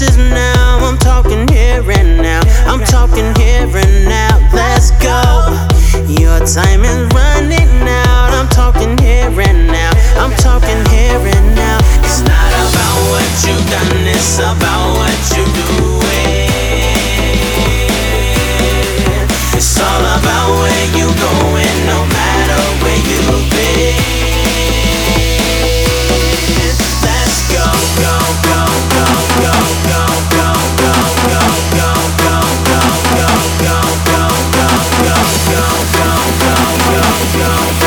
is now. I'm talking here and now. I'm talking here and now. Let's go. Your time is running out. I'm talking here and now. I'm talking here and now. It's not about what you've done, it's about. no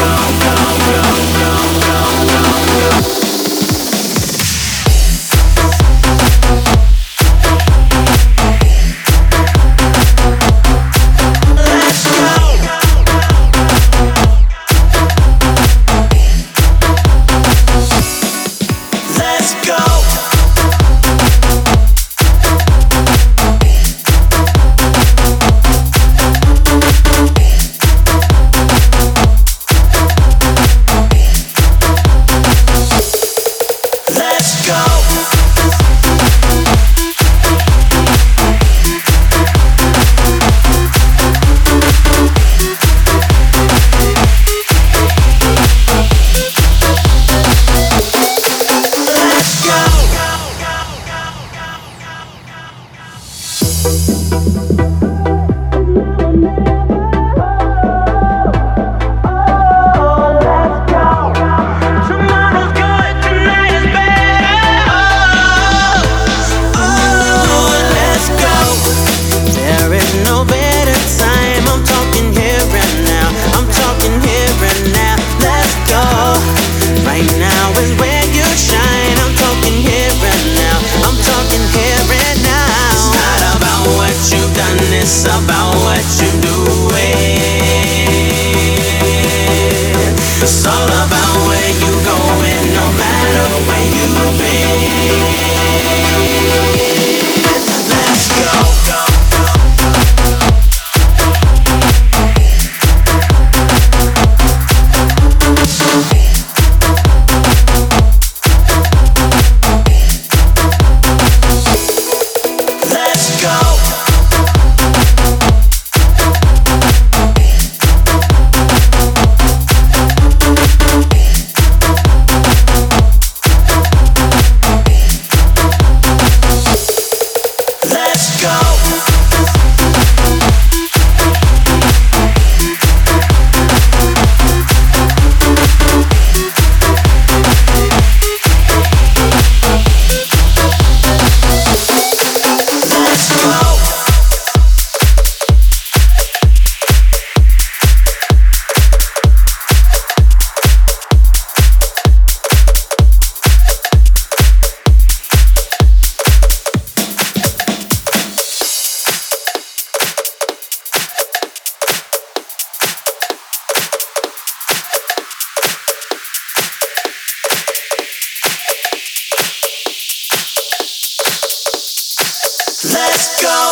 honest about what you're doing. So Let's go.